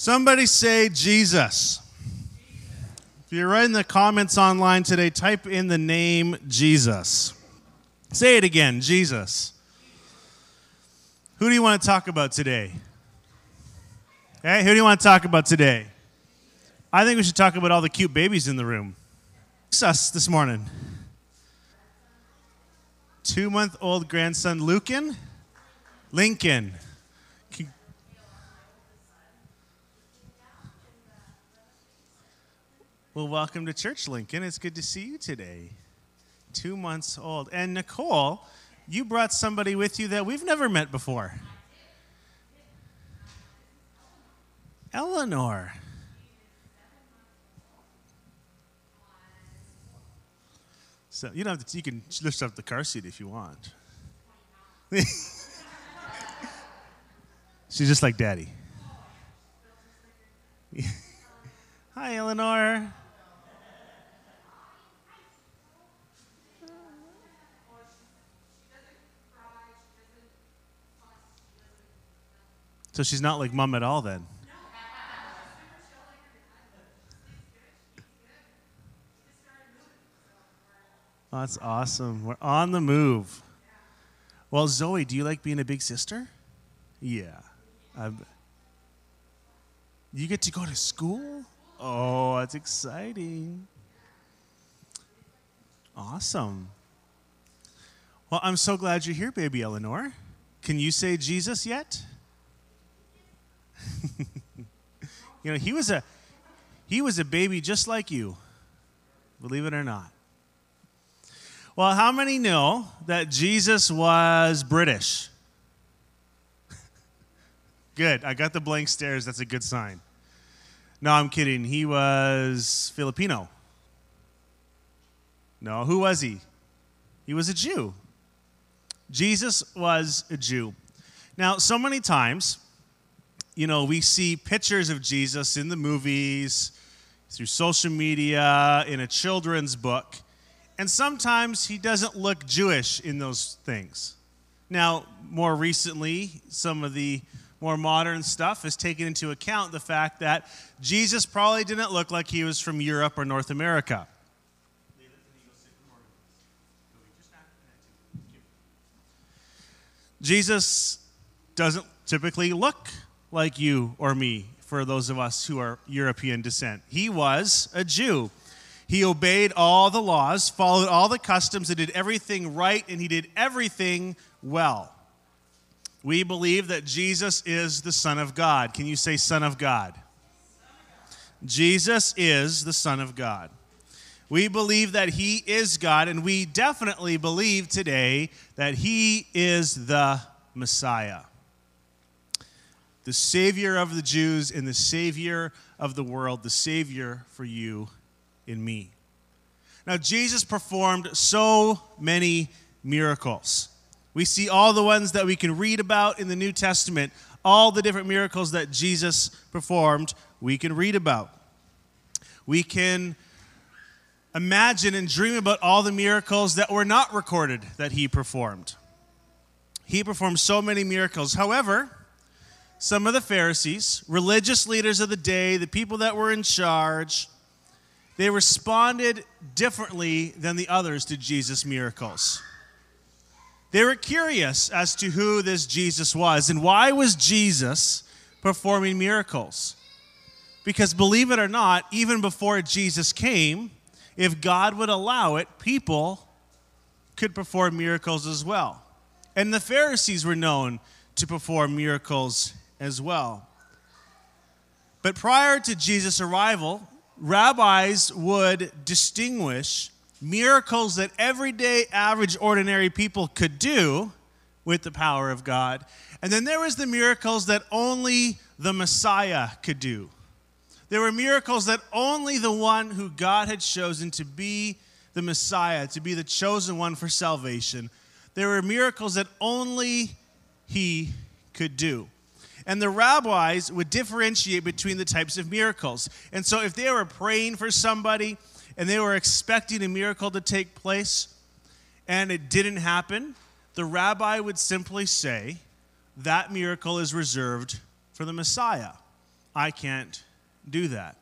Somebody say Jesus. If you're writing the comments online today, type in the name Jesus. Say it again Jesus. Who do you want to talk about today? Hey, who do you want to talk about today? I think we should talk about all the cute babies in the room. It's us this morning. Two month old grandson Lucan, Lincoln. Well, welcome to church, Lincoln. It's good to see you today. Two months old. And Nicole, you brought somebody with you that we've never met before. Eleanor. So you don't have to, you can lift up the car seat if you want. She's just like daddy. Hi, Eleanor. So she's not like mom at all then. That's awesome. We're on the move. Well, Zoe, do you like being a big sister? Yeah. I'm, you get to go to school? Oh, that's exciting. Awesome. Well, I'm so glad you're here, baby Eleanor. Can you say Jesus yet? you know, he was a he was a baby just like you. Believe it or not. Well, how many know that Jesus was British? good. I got the blank stares. That's a good sign. No, I'm kidding. He was Filipino. No, who was he? He was a Jew. Jesus was a Jew. Now, so many times, you know, we see pictures of Jesus in the movies, through social media, in a children's book, and sometimes he doesn't look Jewish in those things. Now, more recently, some of the more modern stuff has taken into account the fact that Jesus probably didn't look like he was from Europe or North America. Jesus doesn't typically look like you or me for those of us who are European descent. He was a Jew. He obeyed all the laws, followed all the customs, and did everything right, and he did everything well. We believe that Jesus is the Son of God. Can you say, Son of God? Jesus is the Son of God. We believe that He is God, and we definitely believe today that He is the Messiah, the Savior of the Jews and the Savior of the world, the Savior for you and me. Now, Jesus performed so many miracles. We see all the ones that we can read about in the New Testament, all the different miracles that Jesus performed, we can read about. We can imagine and dream about all the miracles that were not recorded that he performed. He performed so many miracles. However, some of the Pharisees, religious leaders of the day, the people that were in charge, they responded differently than the others to Jesus' miracles. They were curious as to who this Jesus was and why was Jesus performing miracles? Because believe it or not, even before Jesus came, if God would allow it, people could perform miracles as well. And the Pharisees were known to perform miracles as well. But prior to Jesus' arrival, rabbis would distinguish miracles that everyday, average, ordinary people could do with the power of God. And then there was the miracles that only the Messiah could do. There were miracles that only the one who God had chosen to be the Messiah, to be the chosen one for salvation, there were miracles that only he could do. And the rabbis would differentiate between the types of miracles. And so if they were praying for somebody, and they were expecting a miracle to take place and it didn't happen, the rabbi would simply say, That miracle is reserved for the Messiah. I can't do that.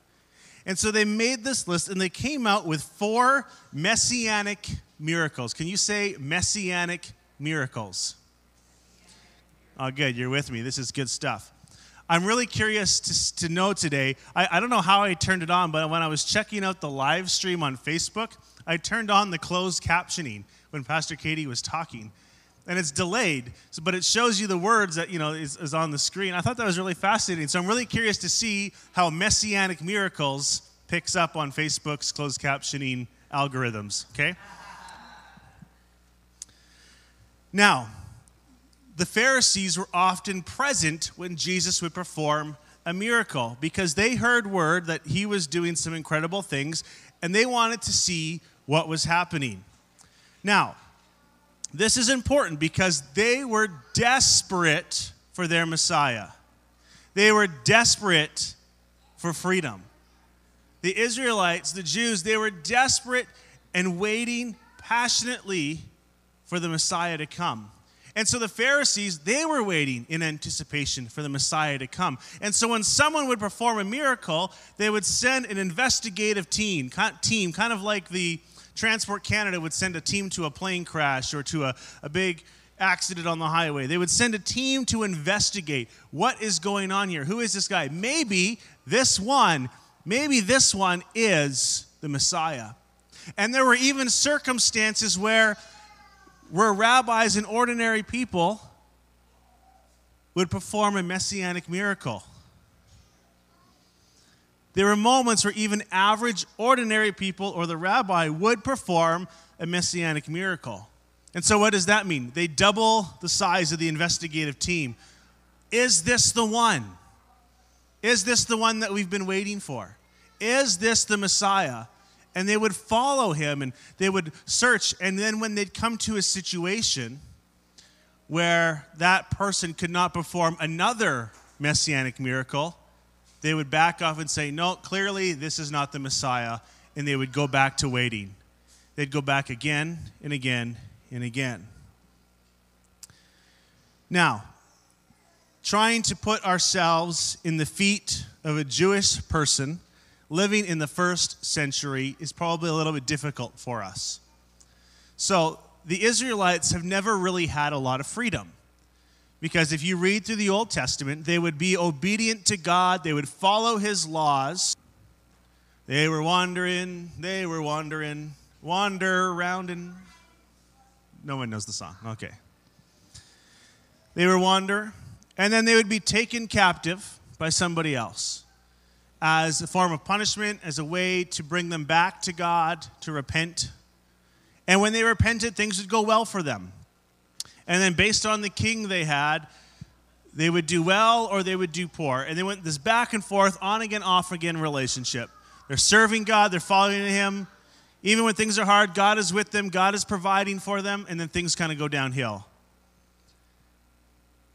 And so they made this list and they came out with four messianic miracles. Can you say messianic miracles? Oh, good. You're with me. This is good stuff. I'm really curious to, to know today. I, I don't know how I turned it on, but when I was checking out the live stream on Facebook, I turned on the closed captioning when Pastor Katie was talking. And it's delayed, but it shows you the words that you know is, is on the screen. I thought that was really fascinating. So I'm really curious to see how Messianic Miracles picks up on Facebook's closed captioning algorithms. Okay. Now, the Pharisees were often present when Jesus would perform a miracle because they heard word that he was doing some incredible things and they wanted to see what was happening. Now, this is important because they were desperate for their Messiah. They were desperate for freedom. The Israelites, the Jews, they were desperate and waiting passionately for the Messiah to come. And so the Pharisees, they were waiting in anticipation for the Messiah to come. And so when someone would perform a miracle, they would send an investigative team, team kind of like the Transport Canada would send a team to a plane crash or to a, a big accident on the highway. They would send a team to investigate what is going on here. Who is this guy? Maybe this one, maybe this one is the Messiah. And there were even circumstances where, where rabbis and ordinary people would perform a messianic miracle. There were moments where even average, ordinary people or the rabbi would perform a messianic miracle. And so, what does that mean? They double the size of the investigative team. Is this the one? Is this the one that we've been waiting for? Is this the Messiah? And they would follow him and they would search. And then, when they'd come to a situation where that person could not perform another messianic miracle, they would back off and say, No, clearly this is not the Messiah. And they would go back to waiting. They'd go back again and again and again. Now, trying to put ourselves in the feet of a Jewish person living in the first century is probably a little bit difficult for us. So, the Israelites have never really had a lot of freedom. Because if you read through the Old Testament, they would be obedient to God, they would follow his laws. They were wandering, they were wandering, wander around and no one knows the song. Okay. They were wander, and then they would be taken captive by somebody else as a form of punishment, as a way to bring them back to God, to repent. And when they repented, things would go well for them. And then, based on the king they had, they would do well or they would do poor. And they went this back and forth, on again, off again relationship. They're serving God, they're following Him. Even when things are hard, God is with them, God is providing for them, and then things kind of go downhill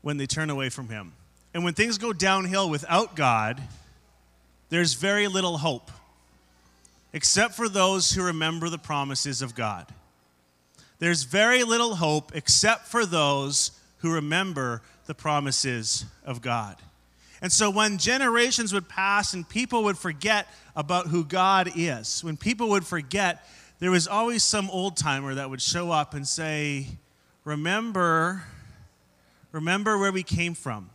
when they turn away from Him. And when things go downhill without God, there's very little hope, except for those who remember the promises of God there's very little hope except for those who remember the promises of God. And so when generations would pass and people would forget about who God is, when people would forget, there was always some old timer that would show up and say, Remember, remember where we came from.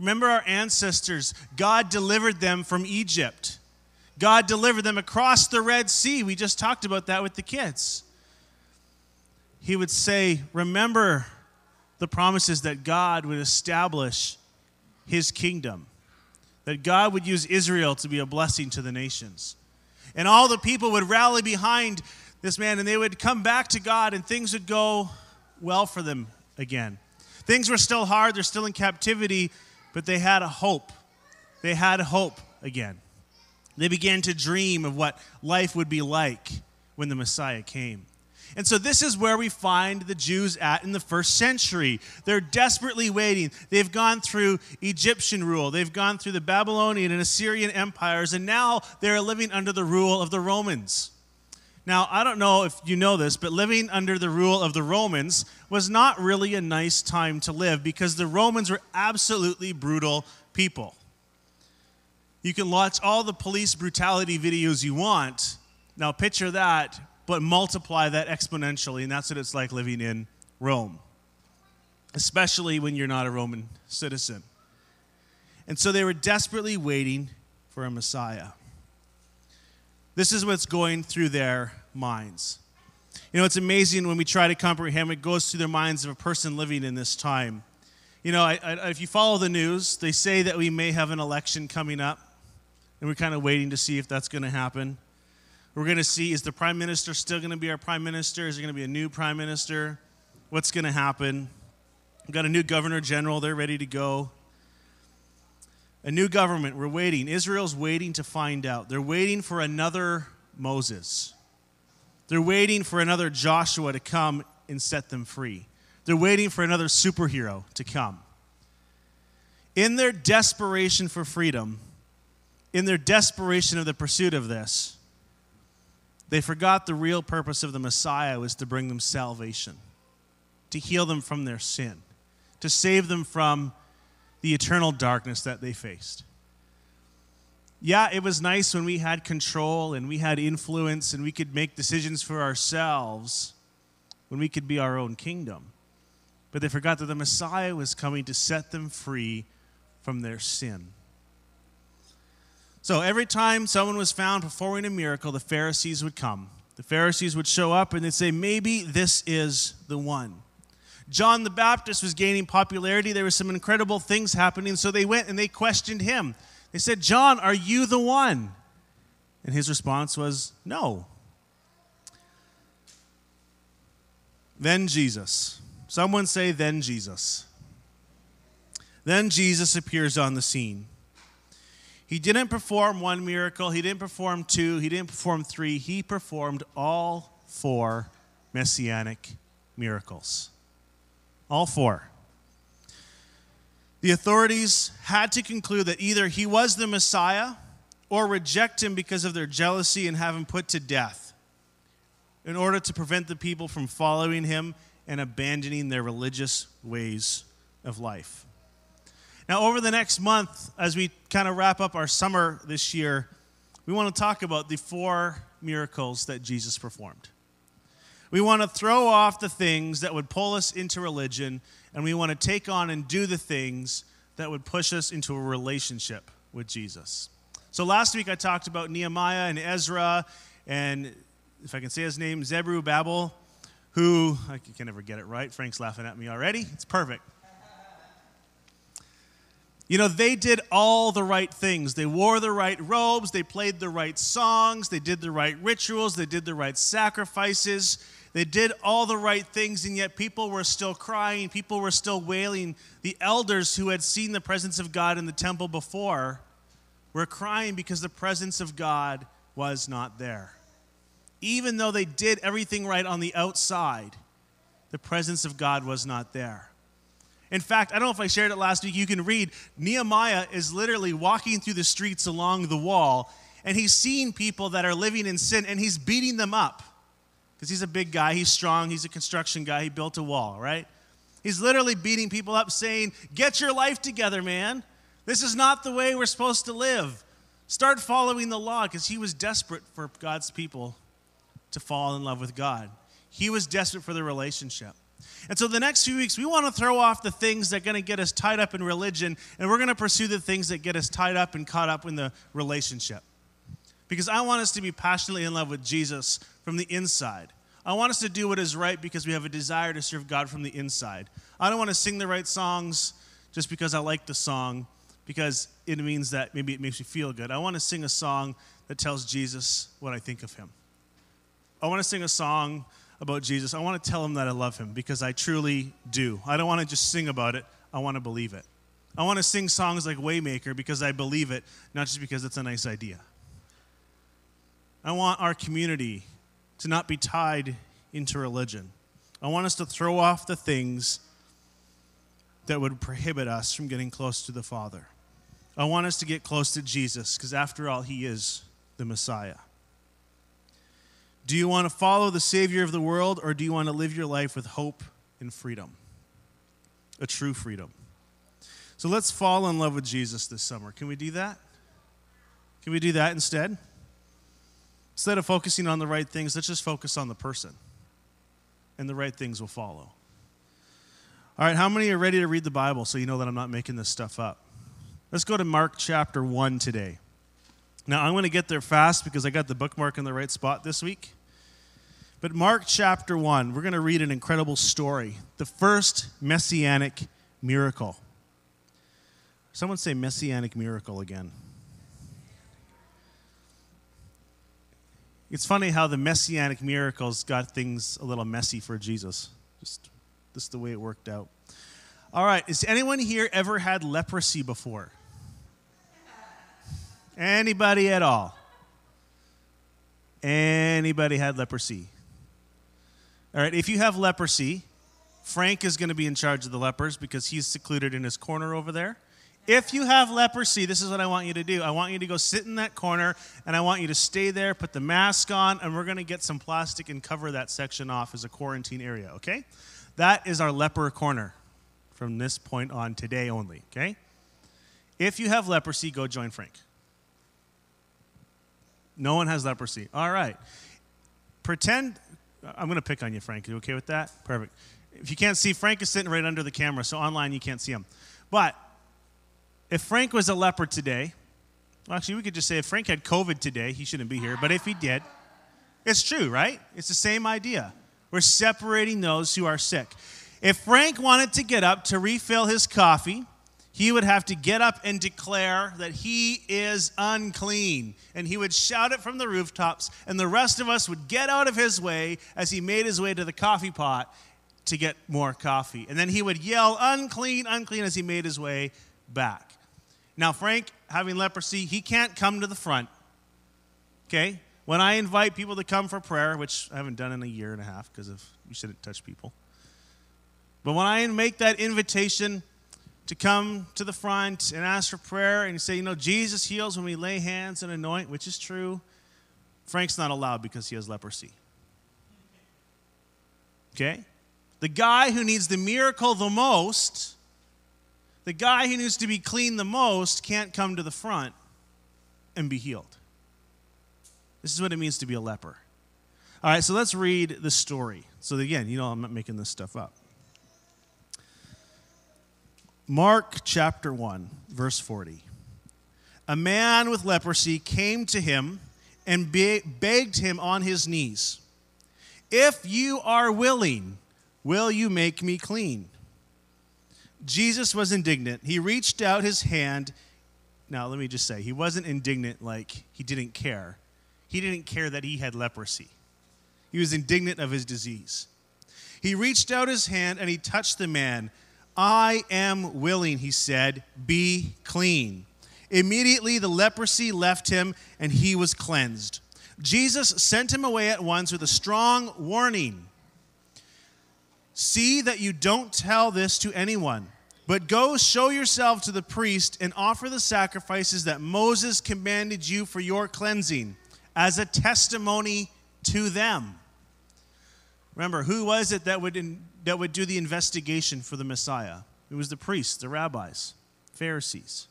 Remember our ancestors. God delivered them from Egypt. God delivered them across the Red Sea. We just talked about that with the kids he would say, Remember the promises that God would establish his kingdom, that God would use Israel to be a blessing to the nations. And all the people would rally behind this man and they would come back to God and things would go well for them again. Things were still hard, they're still in captivity, but they had a hope. They had hope again. They began to dream of what life would be like when the Messiah came. And so this is where we find the Jews at in the first century. They're desperately waiting. They've gone through Egyptian rule, they've gone through the Babylonian and Assyrian empires, and now they're living under the rule of the Romans. Now, I don't know if you know this, but living under the rule of the Romans was not really a nice time to live because the Romans were absolutely brutal people. You can watch all the police brutality videos you want. Now, picture that, but multiply that exponentially, and that's what it's like living in Rome, especially when you're not a Roman citizen. And so they were desperately waiting for a Messiah. This is what's going through their minds. You know, it's amazing when we try to comprehend what goes through their minds of a person living in this time. You know, I, I, if you follow the news, they say that we may have an election coming up, and we're kind of waiting to see if that's going to happen. We're going to see is the prime minister still going to be our prime minister? Is there going to be a new prime minister? What's going to happen? We've got a new governor general, they're ready to go. A new government, we're waiting. Israel's waiting to find out. They're waiting for another Moses. They're waiting for another Joshua to come and set them free. They're waiting for another superhero to come. In their desperation for freedom, in their desperation of the pursuit of this, they forgot the real purpose of the Messiah was to bring them salvation, to heal them from their sin, to save them from the eternal darkness that they faced yeah, it was nice when we had control and we had influence and we could make decisions for ourselves when we could be our own kingdom. But they forgot that the Messiah was coming to set them free from their sin. So every time someone was found performing a miracle, the Pharisees would come. The Pharisees would show up and they'd say, Maybe this is the one. John the Baptist was gaining popularity. There were some incredible things happening. So they went and they questioned him. They said, John, are you the one? And his response was, No. Then Jesus. Someone say, Then Jesus. Then Jesus appears on the scene. He didn't perform one miracle, he didn't perform two, he didn't perform three. He performed all four messianic miracles. All four. The authorities had to conclude that either he was the Messiah or reject him because of their jealousy and have him put to death in order to prevent the people from following him and abandoning their religious ways of life. Now, over the next month, as we kind of wrap up our summer this year, we want to talk about the four miracles that Jesus performed. We want to throw off the things that would pull us into religion, and we want to take on and do the things that would push us into a relationship with Jesus. So last week I talked about Nehemiah and Ezra, and if I can say his name, Zerubbabel, who I can never get it right. Frank's laughing at me already. It's perfect. You know, they did all the right things. They wore the right robes, they played the right songs, they did the right rituals, they did the right sacrifices. They did all the right things, and yet people were still crying, people were still wailing. The elders who had seen the presence of God in the temple before were crying because the presence of God was not there. Even though they did everything right on the outside, the presence of God was not there. In fact, I don't know if I shared it last week. You can read Nehemiah is literally walking through the streets along the wall, and he's seeing people that are living in sin, and he's beating them up because he's a big guy, he's strong, he's a construction guy, he built a wall, right? He's literally beating people up saying, Get your life together, man. This is not the way we're supposed to live. Start following the law because he was desperate for God's people to fall in love with God. He was desperate for the relationship. And so the next few weeks, we want to throw off the things that are going to get us tied up in religion, and we're going to pursue the things that get us tied up and caught up in the relationship. Because I want us to be passionately in love with Jesus from the inside. I want us to do what is right because we have a desire to serve God from the inside. I don't want to sing the right songs just because I like the song, because it means that maybe it makes me feel good. I want to sing a song that tells Jesus what I think of him. I want to sing a song about Jesus. I want to tell him that I love him because I truly do. I don't want to just sing about it, I want to believe it. I want to sing songs like Waymaker because I believe it, not just because it's a nice idea. I want our community to not be tied into religion. I want us to throw off the things that would prohibit us from getting close to the Father. I want us to get close to Jesus because, after all, He is the Messiah. Do you want to follow the Savior of the world or do you want to live your life with hope and freedom? A true freedom. So let's fall in love with Jesus this summer. Can we do that? Can we do that instead? Instead of focusing on the right things, let's just focus on the person, and the right things will follow. All right, how many are ready to read the Bible so you know that I'm not making this stuff up? Let's go to Mark chapter 1 today. Now, I'm going to get there fast because I got the bookmark in the right spot this week. But Mark chapter 1, we're going to read an incredible story the first messianic miracle. Someone say messianic miracle again. It's funny how the messianic miracles got things a little messy for Jesus. Just this is the way it worked out. All right, has anyone here ever had leprosy before? Anybody at all? Anybody had leprosy? All right, if you have leprosy, Frank is going to be in charge of the lepers because he's secluded in his corner over there. If you have leprosy, this is what I want you to do. I want you to go sit in that corner and I want you to stay there, put the mask on, and we're going to get some plastic and cover that section off as a quarantine area, okay? That is our leper corner from this point on today only, okay? If you have leprosy, go join Frank. No one has leprosy. All right. Pretend I'm going to pick on you, Frank. Are you okay with that? Perfect. If you can't see, Frank is sitting right under the camera, so online you can't see him. But if Frank was a leper today, well, actually, we could just say if Frank had COVID today, he shouldn't be here. But if he did, it's true, right? It's the same idea. We're separating those who are sick. If Frank wanted to get up to refill his coffee, he would have to get up and declare that he is unclean. And he would shout it from the rooftops, and the rest of us would get out of his way as he made his way to the coffee pot to get more coffee. And then he would yell, unclean, unclean, as he made his way back. Now, Frank, having leprosy, he can't come to the front. Okay? When I invite people to come for prayer, which I haven't done in a year and a half because of you shouldn't touch people. But when I make that invitation, to come to the front and ask for prayer and say, you know, Jesus heals when we lay hands and anoint, which is true. Frank's not allowed because he has leprosy. Okay? The guy who needs the miracle the most, the guy who needs to be clean the most, can't come to the front and be healed. This is what it means to be a leper. All right, so let's read the story. So, again, you know, I'm not making this stuff up. Mark chapter 1, verse 40. A man with leprosy came to him and be- begged him on his knees, If you are willing, will you make me clean? Jesus was indignant. He reached out his hand. Now, let me just say, he wasn't indignant like he didn't care. He didn't care that he had leprosy, he was indignant of his disease. He reached out his hand and he touched the man I am willing, he said, be clean. Immediately the leprosy left him and he was cleansed. Jesus sent him away at once with a strong warning See that you don't tell this to anyone, but go show yourself to the priest and offer the sacrifices that Moses commanded you for your cleansing as a testimony to them. Remember, who was it that would that would do the investigation for the Messiah. It was the priests, the rabbis, Pharisees.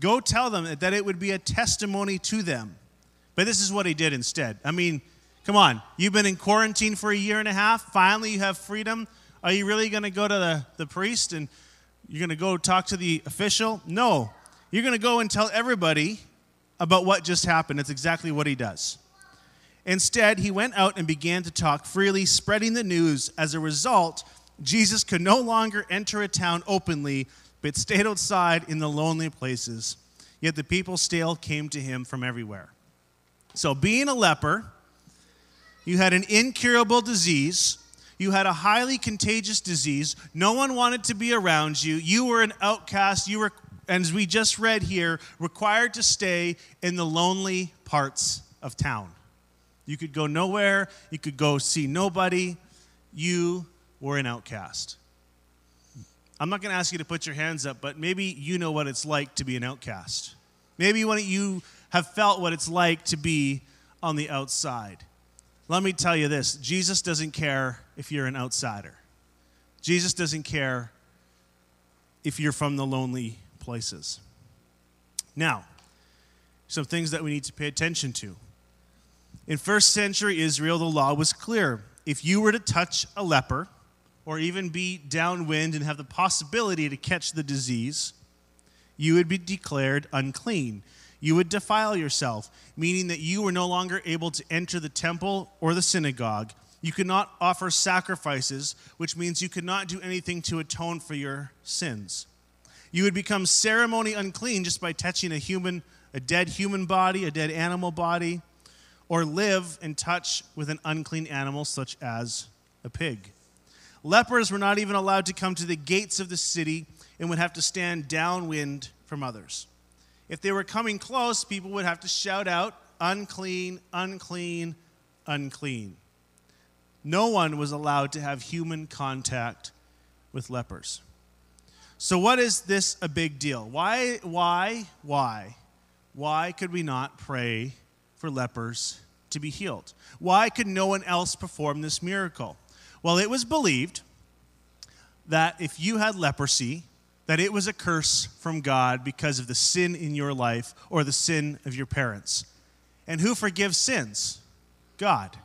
Go tell them that it would be a testimony to them. But this is what he did instead. I mean, come on. You've been in quarantine for a year and a half. Finally, you have freedom. Are you really going to go to the, the priest and you're going to go talk to the official? No. You're going to go and tell everybody about what just happened. It's exactly what he does. Instead, he went out and began to talk freely, spreading the news. As a result, Jesus could no longer enter a town openly, but stayed outside in the lonely places. Yet the people still came to him from everywhere. So, being a leper, you had an incurable disease. You had a highly contagious disease. No one wanted to be around you. You were an outcast. You were, as we just read here, required to stay in the lonely parts of town. You could go nowhere, you could go see nobody. You were an outcast. I'm not going to ask you to put your hands up, but maybe you know what it's like to be an outcast. Maybe you have felt what it's like to be on the outside. Let me tell you this Jesus doesn't care if you're an outsider, Jesus doesn't care if you're from the lonely places. Now, some things that we need to pay attention to. In first century Israel, the law was clear. If you were to touch a leper, or even be downwind and have the possibility to catch the disease, you would be declared unclean. You would defile yourself, meaning that you were no longer able to enter the temple or the synagogue. You could not offer sacrifices, which means you could not do anything to atone for your sins. You would become ceremony unclean just by touching a human, a dead human body, a dead animal body, or live in touch with an unclean animal such as a pig. Lepers were not even allowed to come to the gates of the city and would have to stand downwind from others. If they were coming close, people would have to shout out, unclean, unclean, unclean. No one was allowed to have human contact with lepers. So, what is this a big deal? Why, why, why, why could we not pray for lepers to be healed? Why could no one else perform this miracle? Well, it was believed that if you had leprosy, that it was a curse from God because of the sin in your life or the sin of your parents. And who forgives sins? God.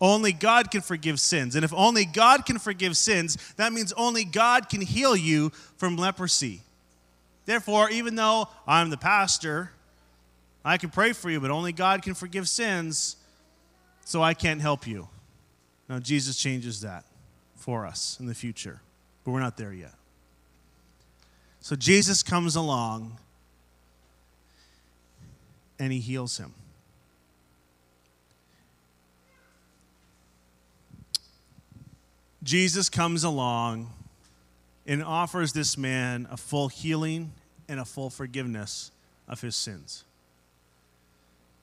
Only God can forgive sins. And if only God can forgive sins, that means only God can heal you from leprosy. Therefore, even though I'm the pastor, I can pray for you, but only God can forgive sins, so I can't help you. Now, Jesus changes that for us in the future, but we're not there yet. So, Jesus comes along and he heals him. Jesus comes along and offers this man a full healing and a full forgiveness of his sins.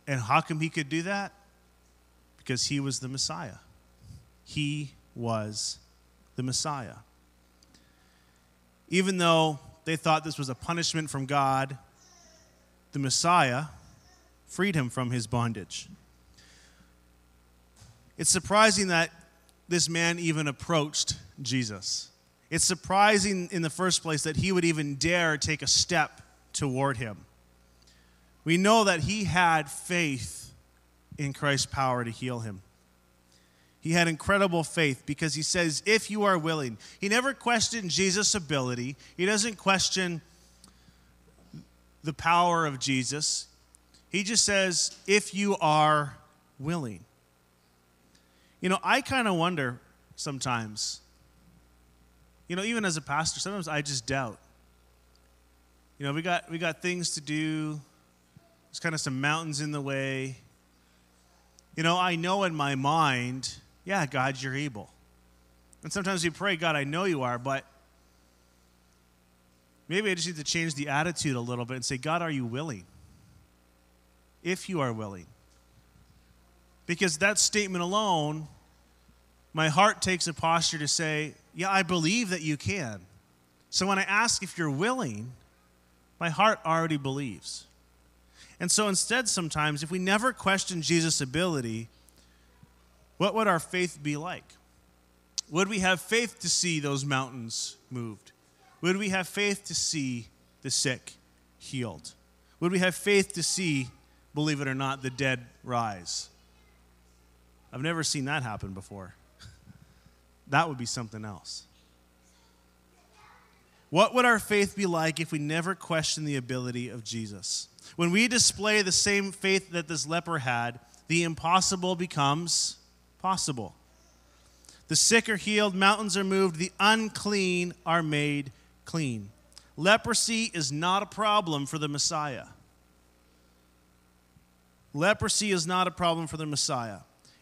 And how come he could do that? Because he was the Messiah. He was the Messiah. Even though they thought this was a punishment from God, the Messiah freed him from his bondage. It's surprising that this man even approached Jesus. It's surprising in the first place that he would even dare take a step toward him. We know that he had faith in Christ's power to heal him. He had incredible faith because he says, if you are willing. He never questioned Jesus' ability, he doesn't question the power of Jesus. He just says, if you are willing. You know, I kind of wonder sometimes, you know, even as a pastor, sometimes I just doubt. You know, we got, we got things to do, there's kind of some mountains in the way. You know, I know in my mind, yeah, God, you're able. And sometimes we pray, God, I know you are, but maybe I just need to change the attitude a little bit and say, God, are you willing? If you are willing. Because that statement alone, my heart takes a posture to say, Yeah, I believe that you can. So when I ask if you're willing, my heart already believes. And so instead, sometimes, if we never question Jesus' ability, what would our faith be like? Would we have faith to see those mountains moved? Would we have faith to see the sick healed? Would we have faith to see, believe it or not, the dead rise? I've never seen that happen before. that would be something else. What would our faith be like if we never questioned the ability of Jesus? When we display the same faith that this leper had, the impossible becomes possible. The sick are healed, mountains are moved, the unclean are made clean. Leprosy is not a problem for the Messiah. Leprosy is not a problem for the Messiah.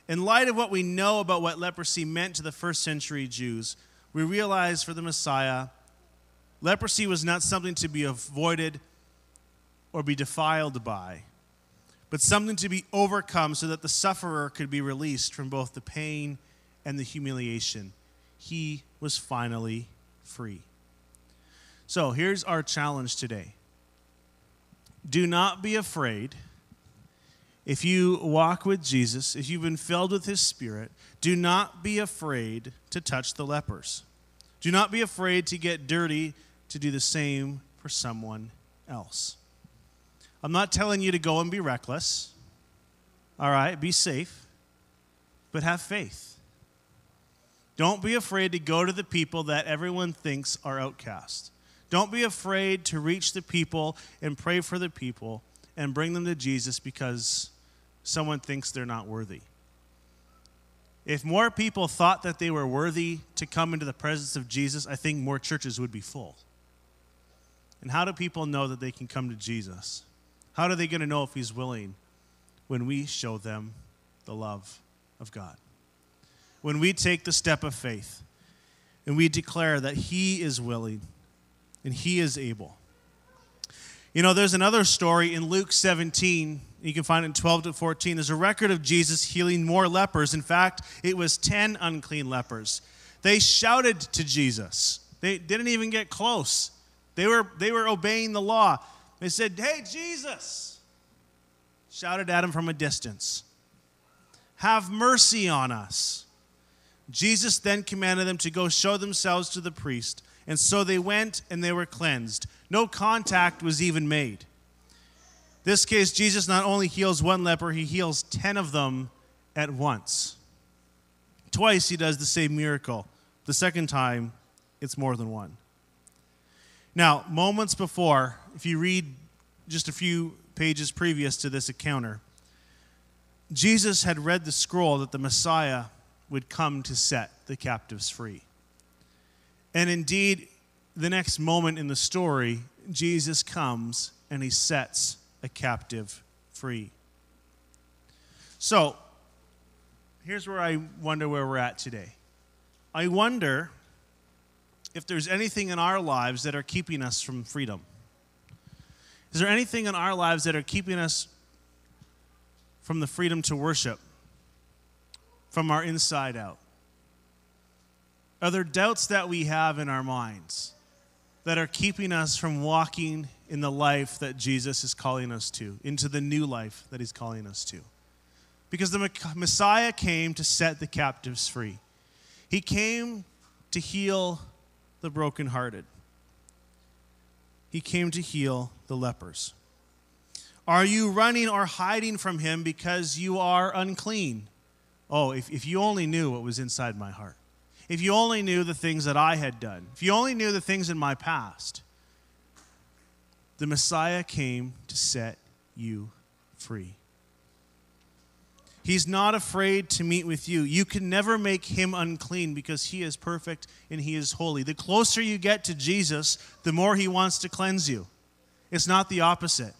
In light of what we know about what leprosy meant to the first century Jews, we realize for the Messiah, leprosy was not something to be avoided or be defiled by but something to be overcome so that the sufferer could be released from both the pain and the humiliation. He was finally free. So here's our challenge today do not be afraid. If you walk with Jesus, if you've been filled with his spirit, do not be afraid to touch the lepers. Do not be afraid to get dirty to do the same for someone else. I'm not telling you to go and be reckless. All right, be safe, but have faith. Don't be afraid to go to the people that everyone thinks are outcast. Don't be afraid to reach the people and pray for the people and bring them to Jesus because someone thinks they're not worthy. If more people thought that they were worthy to come into the presence of Jesus, I think more churches would be full. And how do people know that they can come to Jesus? How are they going to know if He's willing when we show them the love of God? When we take the step of faith and we declare that He is willing and He is able. You know, there's another story in Luke 17. You can find it in 12 to 14. There's a record of Jesus healing more lepers. In fact, it was 10 unclean lepers. They shouted to Jesus. They didn't even get close. They were, they were obeying the law. They said, Hey, Jesus! Shouted at him from a distance. Have mercy on us. Jesus then commanded them to go show themselves to the priest. And so they went and they were cleansed. No contact was even made. This case, Jesus not only heals one leper, he heals 10 of them at once. Twice he does the same miracle. The second time, it's more than one. Now, moments before, if you read just a few pages previous to this encounter, Jesus had read the scroll that the Messiah would come to set the captives free. And indeed, the next moment in the story, Jesus comes and he sets a captive free. So, here's where I wonder where we're at today. I wonder if there's anything in our lives that are keeping us from freedom. Is there anything in our lives that are keeping us from the freedom to worship from our inside out? Are there doubts that we have in our minds that are keeping us from walking in the life that Jesus is calling us to, into the new life that he's calling us to? Because the Messiah came to set the captives free. He came to heal the brokenhearted. He came to heal the lepers. Are you running or hiding from him because you are unclean? Oh, if, if you only knew what was inside my heart. If you only knew the things that I had done. If you only knew the things in my past. The Messiah came to set you free. He's not afraid to meet with you. You can never make him unclean because he is perfect and he is holy. The closer you get to Jesus, the more he wants to cleanse you. It's not the opposite.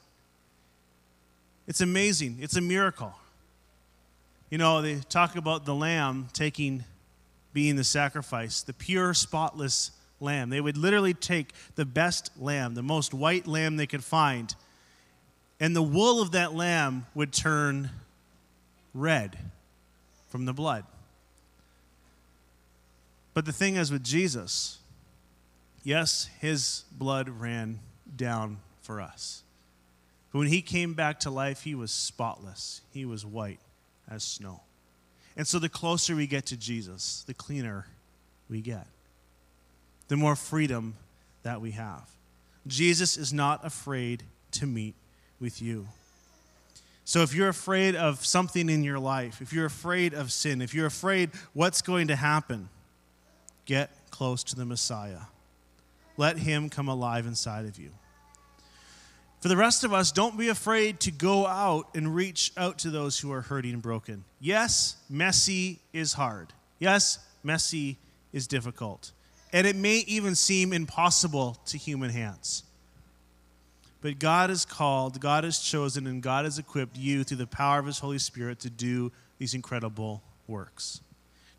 It's amazing. It's a miracle. You know, they talk about the lamb taking being the sacrifice, the pure, spotless lamb. They would literally take the best lamb, the most white lamb they could find, and the wool of that lamb would turn red from the blood. But the thing is with Jesus, yes, his blood ran down for us. But when he came back to life, he was spotless, he was white as snow. And so the closer we get to Jesus, the cleaner we get, the more freedom that we have. Jesus is not afraid to meet with you. So if you're afraid of something in your life, if you're afraid of sin, if you're afraid what's going to happen, get close to the Messiah. Let him come alive inside of you. For the rest of us, don't be afraid to go out and reach out to those who are hurting and broken. Yes, messy is hard. Yes, messy is difficult. And it may even seem impossible to human hands. But God has called, God has chosen, and God has equipped you through the power of His Holy Spirit to do these incredible works.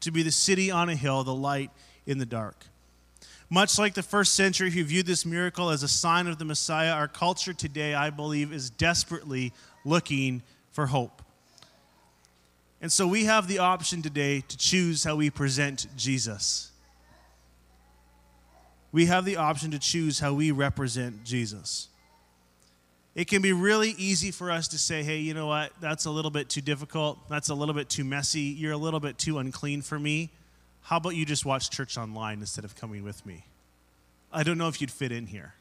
To be the city on a hill, the light in the dark. Much like the first century who viewed this miracle as a sign of the Messiah, our culture today, I believe, is desperately looking for hope. And so we have the option today to choose how we present Jesus. We have the option to choose how we represent Jesus it can be really easy for us to say, hey, you know what? That's a little bit too difficult. That's a little bit too messy. You're a little bit too unclean for me. How about you just watch church online instead of coming with me? I don't know if you'd fit in here.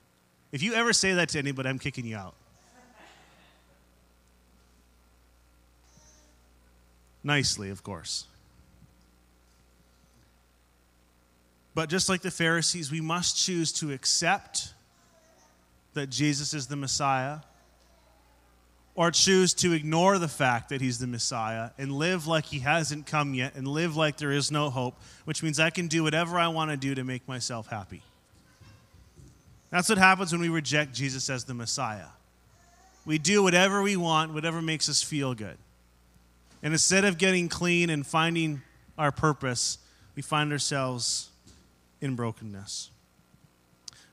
If you ever say that to anybody, I'm kicking you out. Nicely, of course. But just like the Pharisees, we must choose to accept that Jesus is the Messiah or choose to ignore the fact that he's the Messiah and live like he hasn't come yet and live like there is no hope, which means I can do whatever I want to do to make myself happy. That's what happens when we reject Jesus as the Messiah. We do whatever we want, whatever makes us feel good. And instead of getting clean and finding our purpose, we find ourselves in brokenness.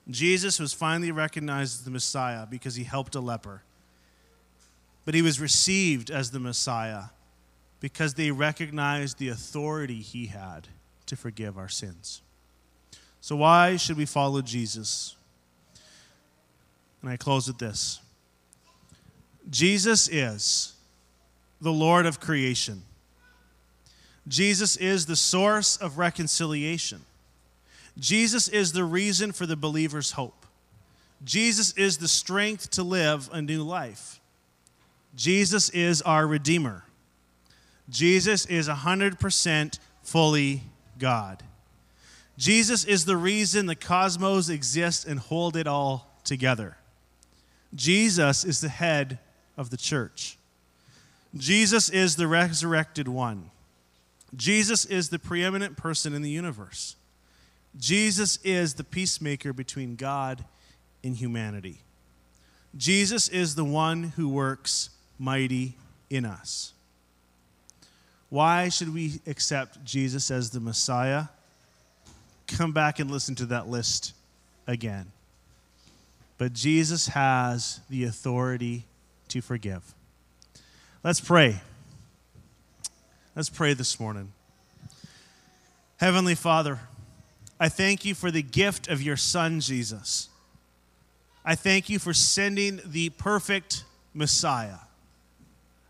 Jesus was finally recognized as the Messiah because he helped a leper. But he was received as the Messiah because they recognized the authority he had to forgive our sins. So, why should we follow Jesus? And I close with this Jesus is the Lord of creation, Jesus is the source of reconciliation. Jesus is the reason for the believer's hope. Jesus is the strength to live a new life. Jesus is our Redeemer. Jesus is 100% fully God. Jesus is the reason the cosmos exists and hold it all together. Jesus is the head of the church. Jesus is the resurrected one. Jesus is the preeminent person in the universe. Jesus is the peacemaker between God and humanity. Jesus is the one who works mighty in us. Why should we accept Jesus as the Messiah? Come back and listen to that list again. But Jesus has the authority to forgive. Let's pray. Let's pray this morning. Heavenly Father, I thank you for the gift of your Son, Jesus. I thank you for sending the perfect Messiah.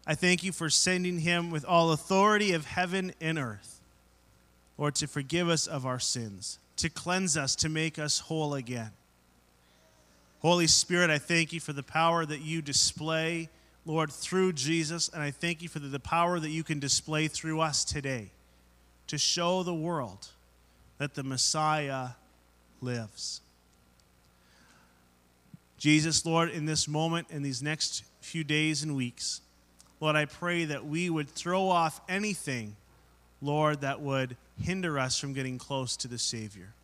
I thank you for sending him with all authority of heaven and earth, Lord, to forgive us of our sins, to cleanse us, to make us whole again. Holy Spirit, I thank you for the power that you display, Lord, through Jesus, and I thank you for the, power that you can display through us today to show the world that the Messiah lives. Jesus, Lord, in this moment, in these next few days and weeks, Lord, I pray that we would throw off anything, Lord, that would hinder us from getting close to the Savior.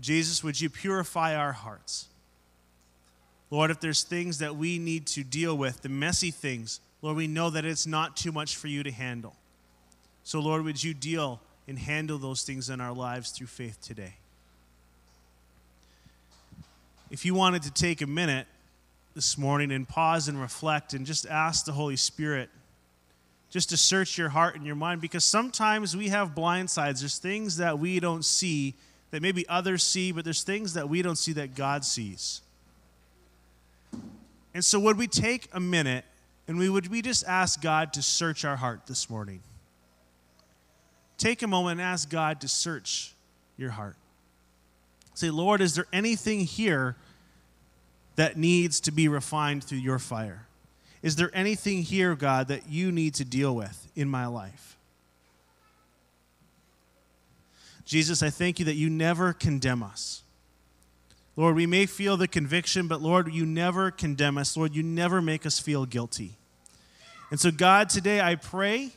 Jesus, would you purify our hearts? Lord, if there's things that we need to deal with, the messy things, Lord, we know that it's not too much for you to handle. So, Lord, would you deal and handle those things in our lives through faith today. If you wanted to take a minute this morning and pause and reflect and just ask the Holy Spirit just to search your heart and your mind because sometimes we have blind sides. There's things that we don't see that maybe others see, but there's things that we don't see that God sees. And so, would we take a minute and we would we just ask God to search our heart this morning? take a moment and ask God to search your heart. Say, Lord, is there anything here that needs to be refined through your fire? Is there anything here, God, that you need to deal with in my life? Jesus, I thank you that you never condemn us. Lord, we may feel the conviction, but Lord, you never condemn us. Lord, you never make us feel guilty. And so, God, today I pray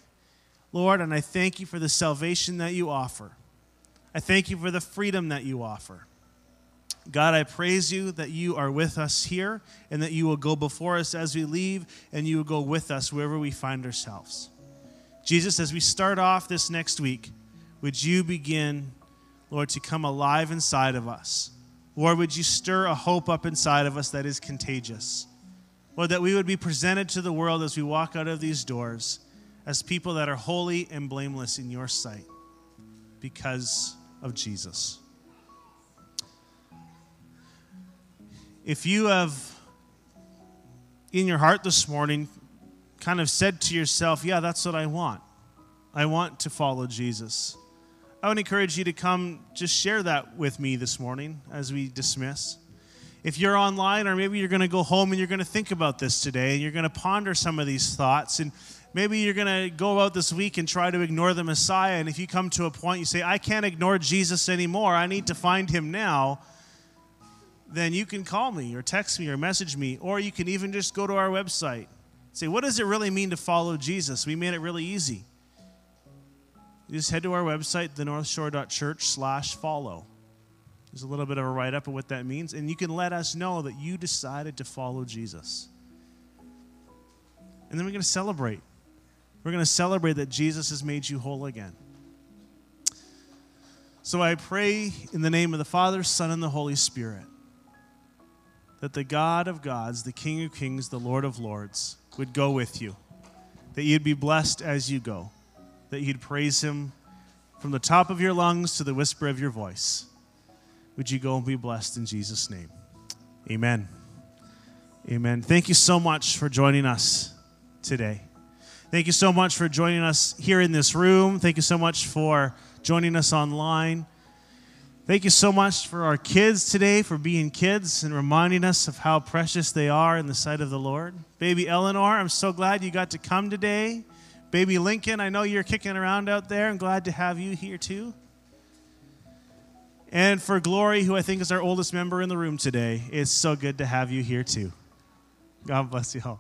Lord, and I thank you for the salvation that you offer. I thank you for the freedom that you offer. God, I praise you that you are with us here and that you will go before us as we leave and you will go with us wherever we find ourselves. Jesus, as we start off this next week, would you begin, Lord, to come alive inside of us? Lord, would you stir a hope up inside of us that is contagious? Lord, that we would be presented to the world as we walk out of these doors as people that are holy and blameless in your sight because of Jesus. If you have in your heart this morning kind of said to yourself, Yeah, that's what I want. I want to follow Jesus. I would encourage you to come just share that with me this morning as we dismiss. if you're online, or maybe you're going to go home and you're going to think about this today, and you're going to ponder some of these thoughts, and maybe you're going to go out this week and try to ignore the Messiah. And if you come to a point, you say, I can't ignore Jesus anymore, I need to find him now, then you can call me, or text me, or message me, or you can even just go to our website. Say, what does it really mean to follow Jesus? We made it really easy. You just head to our website, thenorthshore.church slash follow. There's a little bit of a write up of what that means, and you can let us know that you decided to follow Jesus. And then we're going to celebrate. We're going to celebrate that Jesus has made you whole again. So I pray in the name of the Father, Son, and the Holy Spirit that the God of gods, the King of kings, the Lord of lords, would go with you, that you'd be blessed as you go, that you'd praise him from the top of your lungs to the whisper of your voice. Would you go and be blessed in Jesus' name? Amen. Amen. Thank you so much for joining us today. Thank you so much for joining us here in this room. Thank you so much for joining us online. Thank you so much for our kids today, for being kids and reminding us of how precious they are in the sight of the Lord. Baby Eleanor, I'm so glad you got to come today. Baby Lincoln, I know you're kicking around out there. I'm glad to have you here too. And for Glory, who I think is our oldest member in the room today, it's so good to have you here too. God bless you all.